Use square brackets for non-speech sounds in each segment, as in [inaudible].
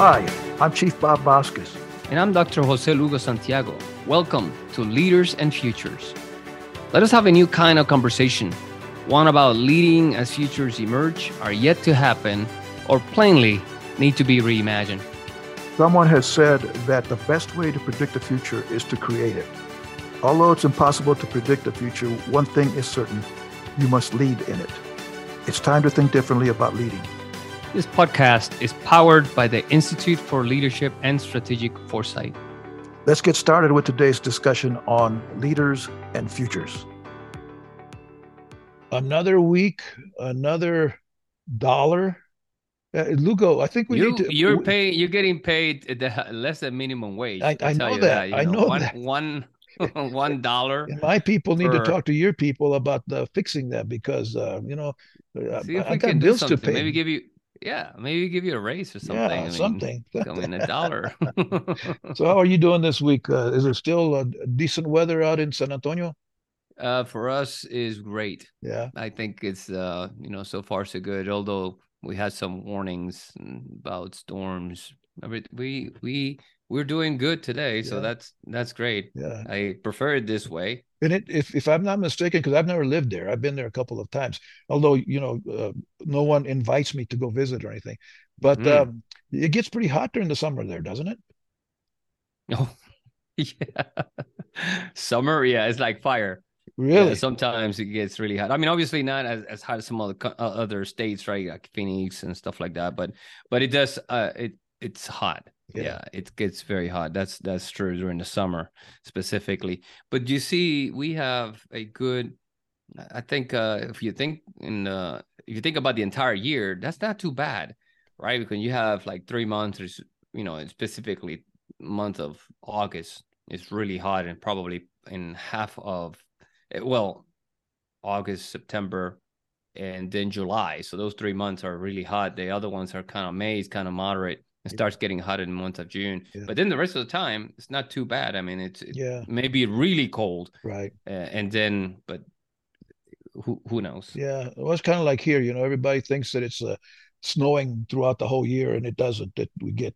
Hi, I'm Chief Bob Vasquez. And I'm Dr. Jose Lugo Santiago. Welcome to Leaders and Futures. Let us have a new kind of conversation, one about leading as futures emerge, are yet to happen, or plainly need to be reimagined. Someone has said that the best way to predict the future is to create it. Although it's impossible to predict the future, one thing is certain you must lead in it. It's time to think differently about leading. This podcast is powered by the Institute for Leadership and Strategic Foresight. Let's get started with today's discussion on leaders and futures. Another week, another dollar. Uh, Lugo, I think we you, need to. You're paying. You're getting paid the [laughs] less than minimum wage. I, I know that. that I know, one, that. One [laughs] one dollar. My people need to talk to your people about uh, fixing that because uh, you know See if I, I got bills to pay. Maybe give you yeah, maybe give you a raise or something. Yeah, I mean, something. [laughs] I mean, a dollar. [laughs] so, how are you doing this week? Uh, is it still uh, decent weather out in San Antonio? Uh, for us, is great. Yeah, I think it's uh, you know, so far so good. Although we had some warnings about storms. We we we're doing good today, so that's that's great. Yeah, I prefer it this way. And it, if if I'm not mistaken, because I've never lived there, I've been there a couple of times. Although you know, uh, no one invites me to go visit or anything. But mm. um, it gets pretty hot during the summer there, doesn't it? [laughs] Oh, yeah. [laughs] summer, yeah, it's like fire. Really? Yeah, sometimes it gets really hot. I mean, obviously not as, as hot as some other uh, other states, right? Like Phoenix and stuff like that. But but it does. Uh, it it's hot. Yeah. yeah. it gets very hot. That's that's true during the summer specifically. But you see, we have a good. I think uh, if you think in uh, if you think about the entire year, that's not too bad, right? Because you have like three months, you know, specifically month of August is really hot, and probably in half of eh, well, August, September, and then July. So those three months are really hot. The other ones are kind of May is kind of moderate it starts getting hot in the month of June. Yeah. But then the rest of the time, it's not too bad. I mean, it's, yeah maybe really cold, right? Uh, and then, but who who knows? Yeah, well, it's kind of like here. You know, everybody thinks that it's uh, snowing throughout the whole year, and it doesn't. That we get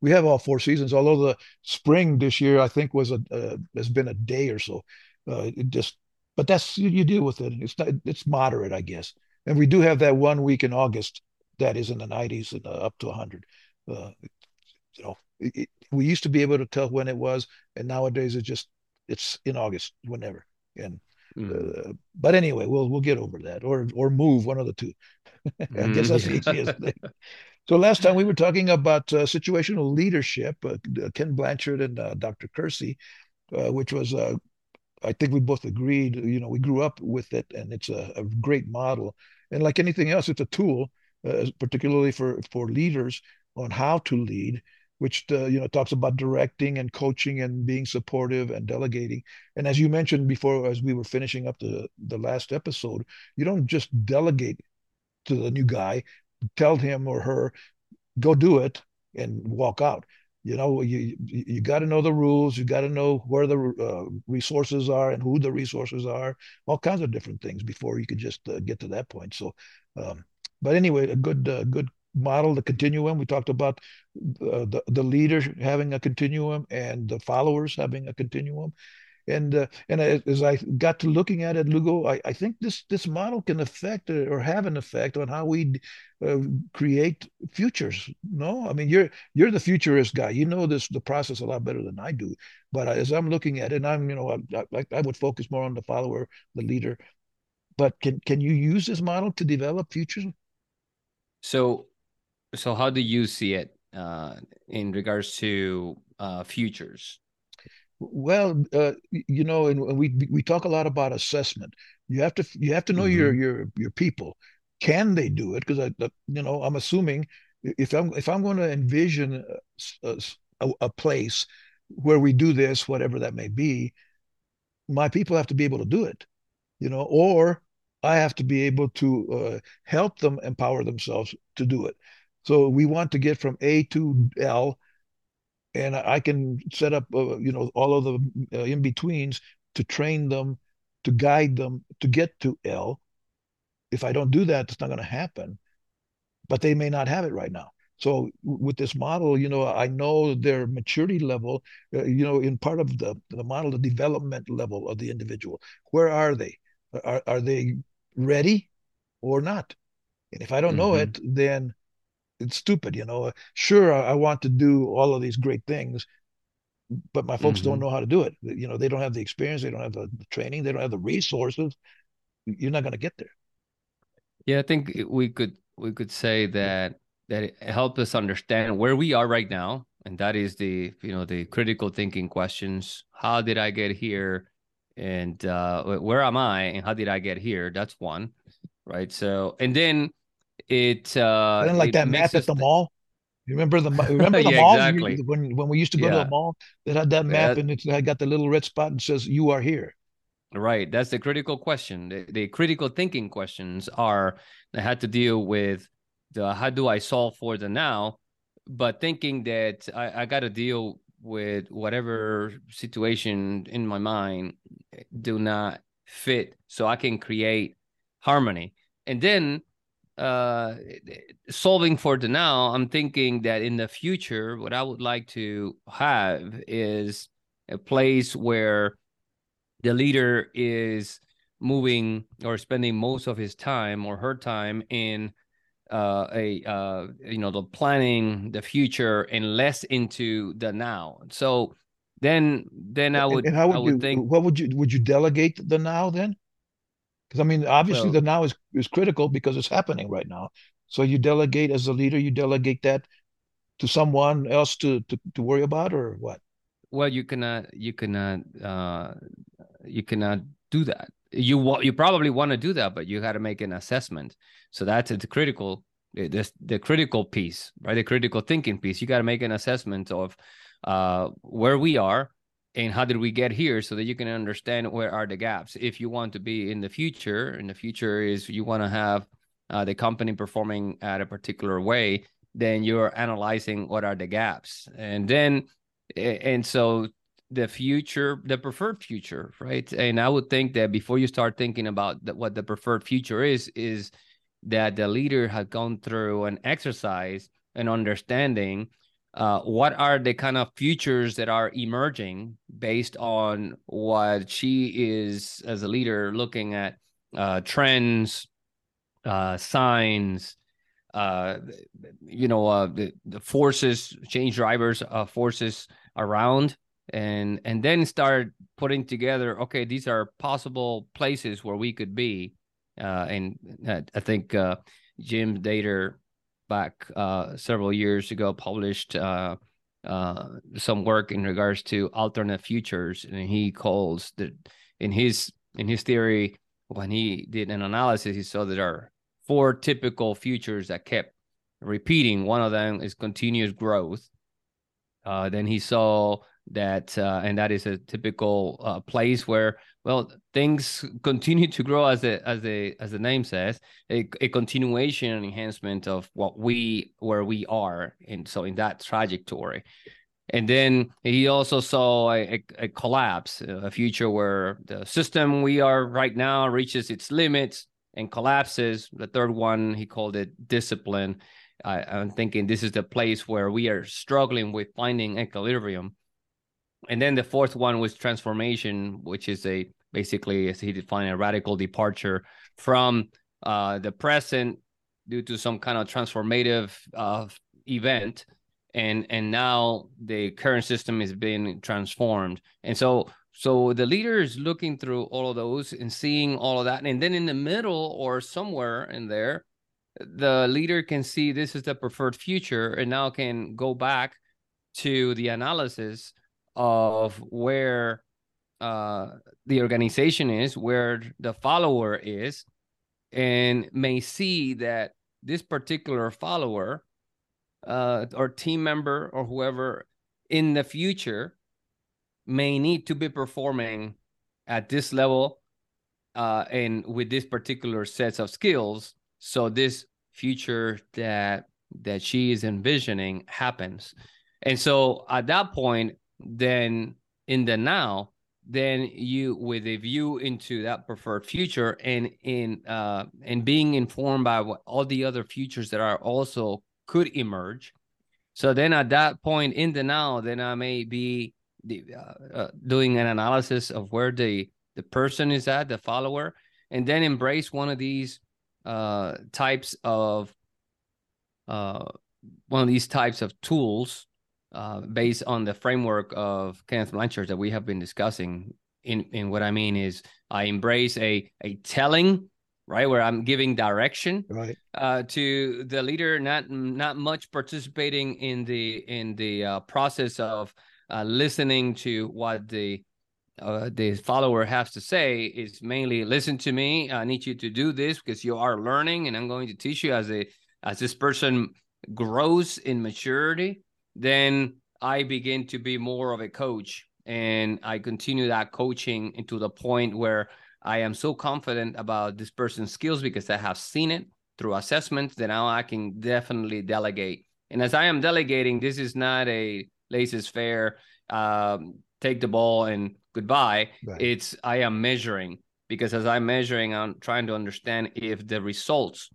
we have all four seasons. Although the spring this year, I think, was a uh, has been a day or so. Uh, it just, but that's you, you deal with it. It's not, it's moderate, I guess. And we do have that one week in August that is in the 90s and uh, up to 100 uh, you know, it, it, we used to be able to tell when it was, and nowadays it's just it's in August, whenever. And mm. uh, but anyway, we'll we'll get over that, or or move one of the two. [laughs] I mm. guess that's the mm. easiest thing. So last time we were talking about uh, situational leadership, uh, Ken Blanchard and uh, Dr. Hersey, uh, which was uh, I think we both agreed. You know, we grew up with it, and it's a, a great model. And like anything else, it's a tool, particularly for for leaders on how to lead which uh, you know talks about directing and coaching and being supportive and delegating. And as you mentioned before as we were finishing up the the last episode you don't just delegate to the new guy tell him or her go do it and walk out. You know you you got to know the rules you got to know where the uh, resources are and who the resources are all kinds of different things before you could just uh, get to that point. So um, but anyway a good uh, good model, the continuum. We talked about uh, the the leader having a continuum and the followers having a continuum. And uh, and as I got to looking at it, Lugo, I, I think this this model can affect or have an effect on how we uh, create futures. No, I mean you're you're the futurist guy. You know this the process a lot better than I do. But as I'm looking at it, and I'm you know I, I, I would focus more on the follower, the leader. But can can you use this model to develop futures? So so how do you see it uh, in regards to uh, futures? Well, uh, you know, and we we talk a lot about assessment. You have to you have to know mm-hmm. your your your people. Can they do it? Because I, you know, I'm assuming if I'm if I'm going to envision a, a, a place where we do this, whatever that may be, my people have to be able to do it, you know, or I have to be able to uh, help them empower themselves to do it. So we want to get from A to L, and I can set up, uh, you know, all of the uh, in betweens to train them, to guide them to get to L. If I don't do that, it's not going to happen. But they may not have it right now. So with this model, you know, I know their maturity level, uh, you know, in part of the, the model, the development level of the individual. Where are they? Are, are they ready or not? And if I don't know mm-hmm. it, then it's stupid, you know. Sure, I, I, want to do all of these great things, but my folks mm-hmm. don't know how to do it. You know, they don't have the experience, they don't have the, the training, they don't have the resources. You're not going to get there. Yeah, I think we could we could say that that it helped us understand where we are right now, and that is the you know the critical thinking questions. How did I get here? And uh, where am I? And how did I get here? That's one, right? So, and then it uh, like that map at the th- mall. You remember the [laughs] remember the yeah, mall exactly. when when we used to go yeah. to the mall that had that map yeah. and it had got the little red spot and says you are here. Right, that's the critical question. The, the critical thinking questions are that had to deal with the how do I solve for the now, but thinking that I, I got to deal with whatever situation in my mind do not fit, so I can create harmony, and then uh solving for the now i'm thinking that in the future what i would like to have is a place where the leader is moving or spending most of his time or her time in uh a uh you know the planning the future and less into the now. So then then i would and how would, I would you, think what would you would you delegate the now then because I mean, obviously, the now is is critical because it's happening right now. So you delegate as a leader, you delegate that to someone else to to, to worry about, or what? Well, you cannot, you cannot, uh, you cannot do that. You want, you probably want to do that, but you got to make an assessment. So that's the critical, the the critical piece, right? The critical thinking piece. You got to make an assessment of uh, where we are and how did we get here so that you can understand where are the gaps? If you want to be in the future and the future is you want to have uh, the company performing at a particular way then you're analyzing what are the gaps. And then and so the future the preferred future right? And i would think that before you start thinking about the, what the preferred future is is that the leader has gone through an exercise and understanding uh, what are the kind of futures that are emerging based on what she is as a leader looking at uh, trends, uh, signs, uh, you know, uh, the, the forces, change drivers, forces around, and and then start putting together. Okay, these are possible places where we could be, and I think Jim Dator back uh, several years ago published uh, uh, some work in regards to alternate futures, and he calls that in his in his theory when he did an analysis, he saw that there are four typical futures that kept repeating. One of them is continuous growth. Uh, then he saw that uh, and that is a typical uh, place where well things continue to grow as the as the as the name says a, a continuation and enhancement of what we where we are and so in that trajectory. And then he also saw a, a, collapse a future where the system we are right now reaches its limits and collapses. The third one he called it discipline. I, i'm thinking this is the place where we are struggling with finding equilibrium. And then the fourth one was transformation, which is a basically, as he defined, a radical departure from uh, the present due to some kind of transformative uh, event, and and now the current system is being transformed, and so so the leader is looking through all of those and seeing all of that, and then in the middle or somewhere in there, the leader can see this is the preferred future, and now can go back to the analysis of where uh, the organization is, where the follower is, and may see that this particular follower uh, or team member or whoever in the future may need to be performing at this level uh, and with this particular sets of skills. So this future that that she is envisioning happens. And so at that point then in the now then you with a view into that preferred future and in uh and being informed by what all the other futures that are also could emerge. So then at that point in the now, then I may be the, uh, uh, doing an analysis of where the the person is at, the follower, and then embrace one of these uh, types of uh, one of these types of tools uh, based on the framework of Kenneth Blanchard that we have been discussing. In in what I mean is, I embrace a a telling right where i'm giving direction right. uh, to the leader not not much participating in the in the uh, process of uh, listening to what the uh, the follower has to say. Is mainly listen to me. I need you to do this because you are learning and i'm going to teach you as a as this person grows in maturity then i begin to be more of a coach and i continue that coaching into the point where I am so confident about this person's skills because I have seen it through assessments that now I can definitely delegate. And as I am delegating, this is not a laissez faire, um, take the ball and goodbye. Right. It's I am measuring because as I'm measuring, I'm trying to understand if the results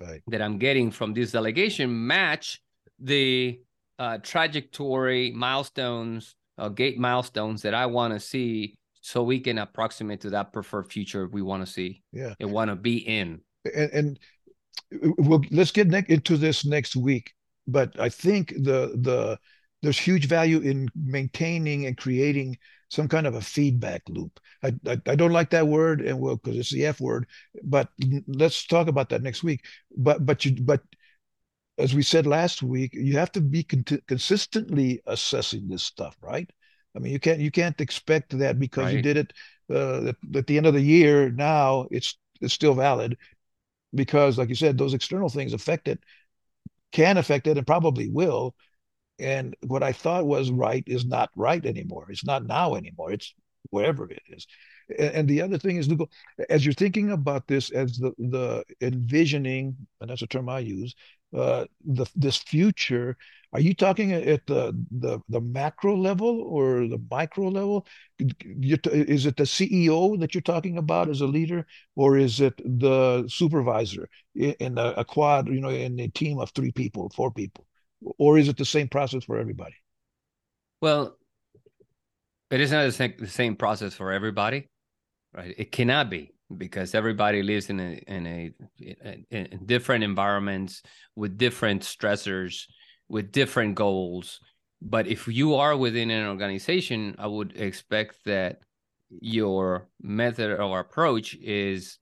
right. that I'm getting from this delegation match the uh, trajectory milestones, uh, gate milestones that I want to see so we can approximate to that preferred future we want to see yeah. and want to be in. And, and we'll let's get ne- into this next week but i think the the there's huge value in maintaining and creating some kind of a feedback loop. I i, I don't like that word and well because it's the f word but let's talk about that next week. But but you but as we said last week you have to be con- consistently assessing this stuff right I mean, you can't you can't expect that because right. you did it uh, at, at, the end of the year. Now it's it's still valid because, like you said, those external things affect it, can affect it, and probably will. And what I thought was right is not right anymore. It's not now anymore. It's wherever it is. And, the other thing is, Lugo, as you're thinking about this, as the the envisioning, and that's a term I use, uh, the this future are you talking at the the, the macro level or the micro level? Is it the CEO that you're talking about as a leader, or is it the supervisor in a, a quad, you know, in a team of three people, four people, or is it the same process for everybody? Well, it is not the same process for everybody, right? It cannot be because everybody lives in a in a in different environments with different stressors with different goals. But if you are within an organization, I would expect that your method or approach is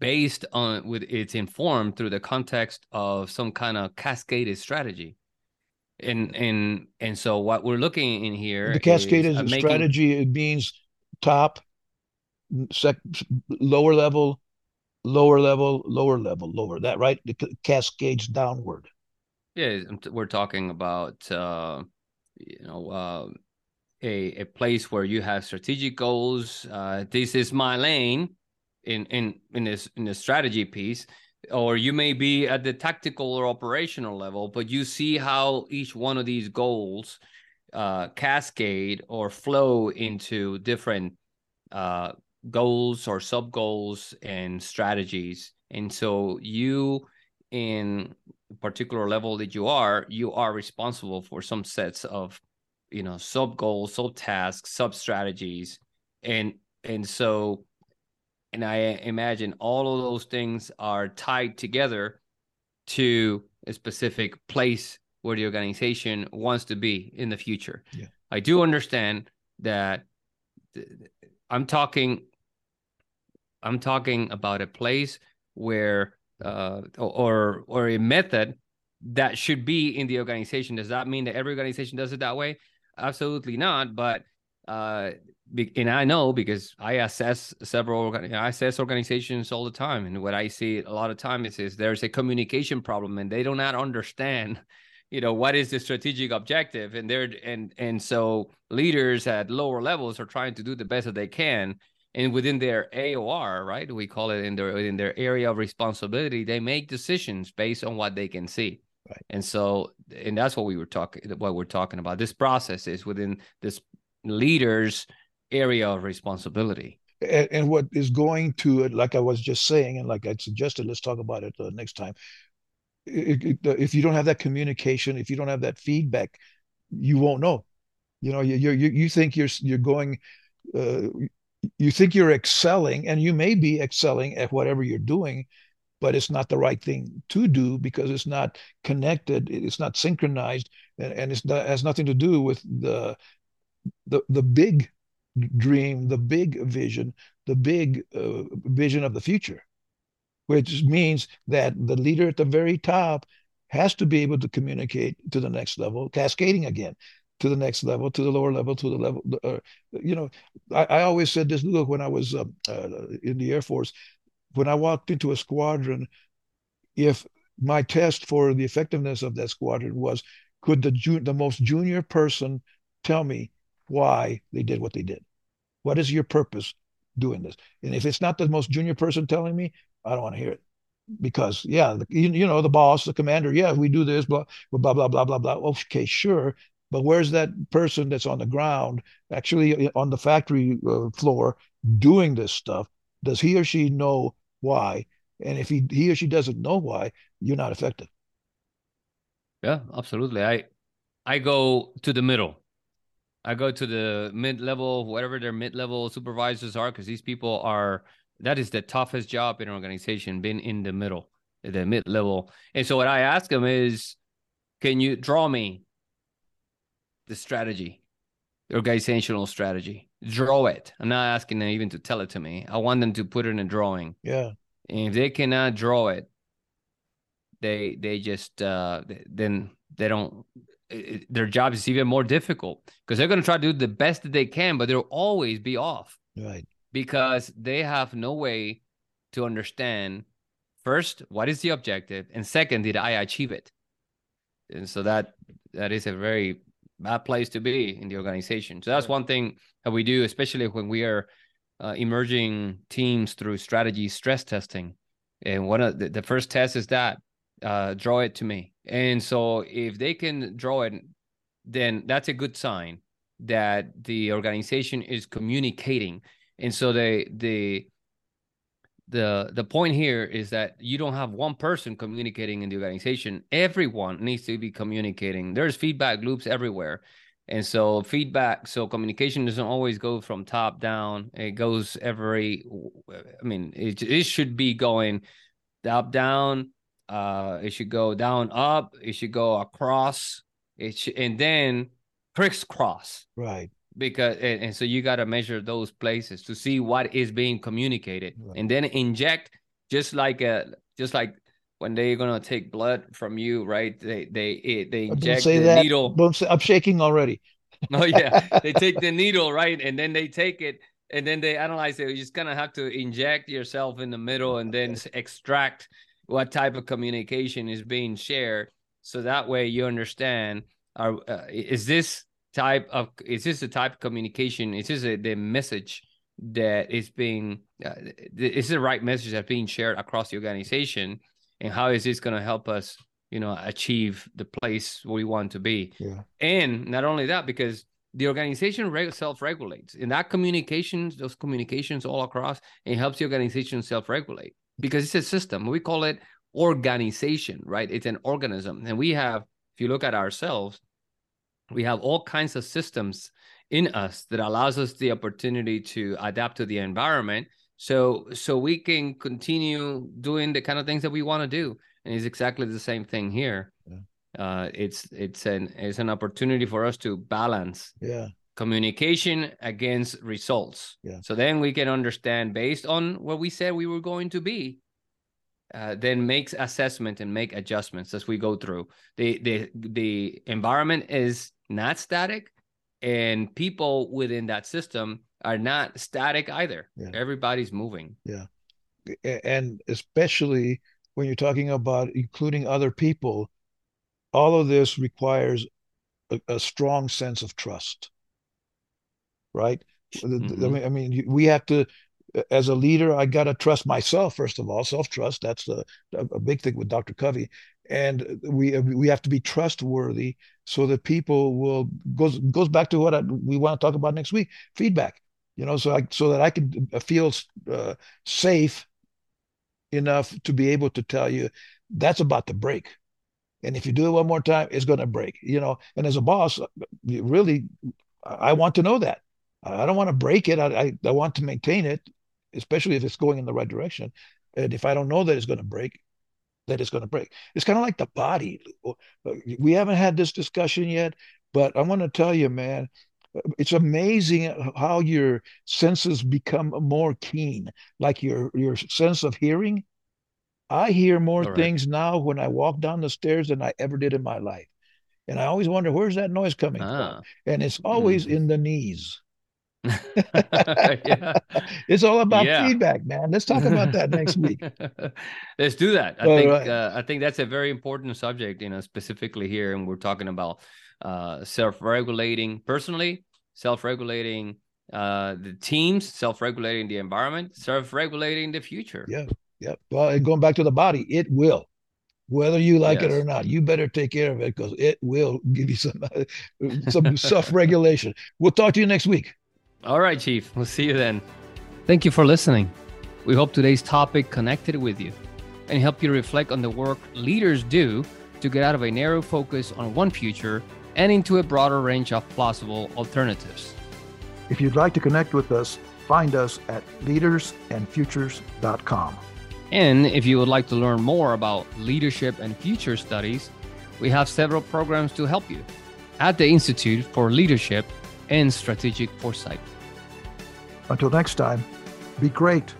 based on with it's informed through the context of some kind of cascaded strategy and and and so what we're looking in here the cascaded is, uh, making, strategy it means top sec, lower level lower level lower level lower that right? Cascades downward. Yeah, we're talking about uh, you know uh, a a place where you have strategic goals. Uh, this is my lane in in in this in the strategy piece, or you may be at the tactical or operational level, but you see how each one of these goals uh, cascade or flow into different uh, goals or sub goals and strategies, and so you in particular level that you are, you are responsible for some sets of, you know, sub goals, sub tasks, sub strategies, and and so, and I imagine all of those things are tied together to a specific place where the organization wants to be in the future. Yeah. I do understand that I'm talking I'm talking about a place where uh, or or a method that should be in the organization. Does that mean that every organization does it that way? Absolutely not. But uh, and I know because I assess several, I assess organizations all the time, and what I see a lot of times is, is there's a communication problem, and they do not understand, you know, what is the strategic objective, and they're and and so leaders at lower levels are trying to do the best that they can, and within their AOR, right, we call it in their in their area of responsibility, they make decisions based on what they can see. Right. And so, and that's what we were talking. What we're talking about. This process is within this leader's area of responsibility. And, and what is going to, like I was just saying, and like I suggested, let's talk about it uh, next time. it, it, if you don't have that communication, if you don't have that feedback, you won't know. You know, you you you think you're you're going, uh, you think you're excelling, and you may be excelling at whatever you're doing, but it's not the right thing to do because it's not connected, it's not synchronized, and, and it has nothing to do with the the the big dream, the big vision, the big uh, vision of the future, which means that the leader at the very top has to be able to communicate to the next level, cascading again to the next level, to the lower level, to the level. Uh, you know, I, I, always said this. Look, when I was uh, uh, in the Air Force, when I walked into a squadron, if my test for the effectiveness of that squadron was, could the ju- the most junior person tell me why they did what they did? What is your purpose doing this? And if it's not the most junior person telling me, I don't want to hear it because yeah, you, you know, the boss, the commander, yeah, we do this, blah, blah, blah, blah, blah, blah. Okay, sure. But where's that person that's on the ground, actually on the factory uh, floor doing this stuff? Does he or she know why? And if he, he or she doesn't know why, you're not effective. Yeah, absolutely. I I go to the middle. I go to the mid level, whatever their mid level supervisors are, because these people are that is the toughest job in an organization, being in the middle, the mid level. And so what I ask them is, can you draw me the strategy, the organizational strategy? Draw it. I'm not asking them even to tell it to me. I want them to put it in a drawing. Yeah. And if they cannot draw it, they they just uh then they don't their job is even more difficult because they're going to try to do the best that they can, but they'll always be off. Right because they have no way to understand first what is the objective and second did i achieve it and so that that is a very bad place to be in the organization. So that's one thing that we do especially when we are uh, emerging teams through strategy stress testing. And one of the, the first test is that uh, draw it to me. And so if they can draw it then that's a good sign that the organization is communicating. And so the the the the point here is that you don't have one person communicating in the organization. Everyone needs to be communicating. There's feedback loops everywhere. And so feedback, so communication doesn't always go from top down. It goes every I mean, it, it should be going up down, uh it should go down up, it should go across, it should, and then crisscross. Right because and, and so you got to measure those places to see what is being communicated right. and then inject just like a just like when they're gonna take blood from you right? They they they inject the that. needle. Say, i'm shaking already. [laughs] Oh yeah. [laughs] They take the needle right? And then they take it and then they analyze it. You're just gonna have to inject yourself in the middle and then extract what type of communication is being shared so that way you understand are uh, is this type of is this the type of communication is this a, the message that is being uh, is the right message that's being shared across the organization? And how is this going to help us you know achieve the place we want to be? Yeah. and not only that because the organization self-regulates and that communications those communications all across it helps the organization self-regulate. Because it's a system we call it organization right? It's an organism. And we have if you look at ourselves we have all kinds of systems in us that allows us the opportunity to adapt to the environment. So so we can continue doing the kind of things that we want to do. And it's exactly the same thing here. Yeah. uh, it's it's an it's an opportunity for us to balance yeah. communication against results. Yeah. So then we can understand based on what we said we were going to be uh, then makes assessment and make adjustments as we go through. The the the environment is not static, and people within that system are not static either. Yeah. Everybody's moving. Yeah, and especially when you're talking about including other people, all of this requires a, a strong sense of trust. Right. Mm-hmm. I mean, I mean, we have to as a leader, I got to trust myself first of all. Self trust. That's a, a big thing with Dr. Covey, and we we have to be trustworthy so that people will goes goes back to what I, we want to talk about next week. Feedback. You know, so I so that I can feel uh, safe enough to be able to tell you that's about to break. And if you do it one more time, it's going to break, you know. And as a boss, really, I want to know that. I don't want to break it. I, I, I want to maintain it, especially if it's going in the right direction. And if I don't know that it's going to break, that it's going to break. It's kind of like the body. We haven't had this discussion yet, but I want to tell you, man, it's amazing how your senses become more keen, like your your sense of hearing. I hear more right. things now when I walk down the stairs than I ever did in my life. And I always wonder where's that noise coming ah. from? And it's always mm. in the knees. [laughs] yeah. [laughs] It's all about yeah. feedback, man. Let's talk about that next week. [laughs] Let's do that. I all think right. uh, I think that's a very important subject, you know, specifically here, and we're talking about uh, self-regulating personally, self-regulating uh, the teams, self-regulating the environment, self-regulating the future. Yeah, yeah. Well, going back to the body, it will whether you like yes. it or not. You better take care of it because it will give you some some self regulation. We'll talk to you next week. All right, Chief. We'll see you then. Thank you for listening. We hope today's topic connected with you and helped you reflect on the work leaders do to get out of a narrow focus on one future and into a broader range of plausible alternatives. If you'd like to connect with us, find us at leadersandfutures.com. And if you would like to learn more about leadership and future studies, we have several programs to help you at the Institute for Leadership and Strategic Foresight. Until next time, be great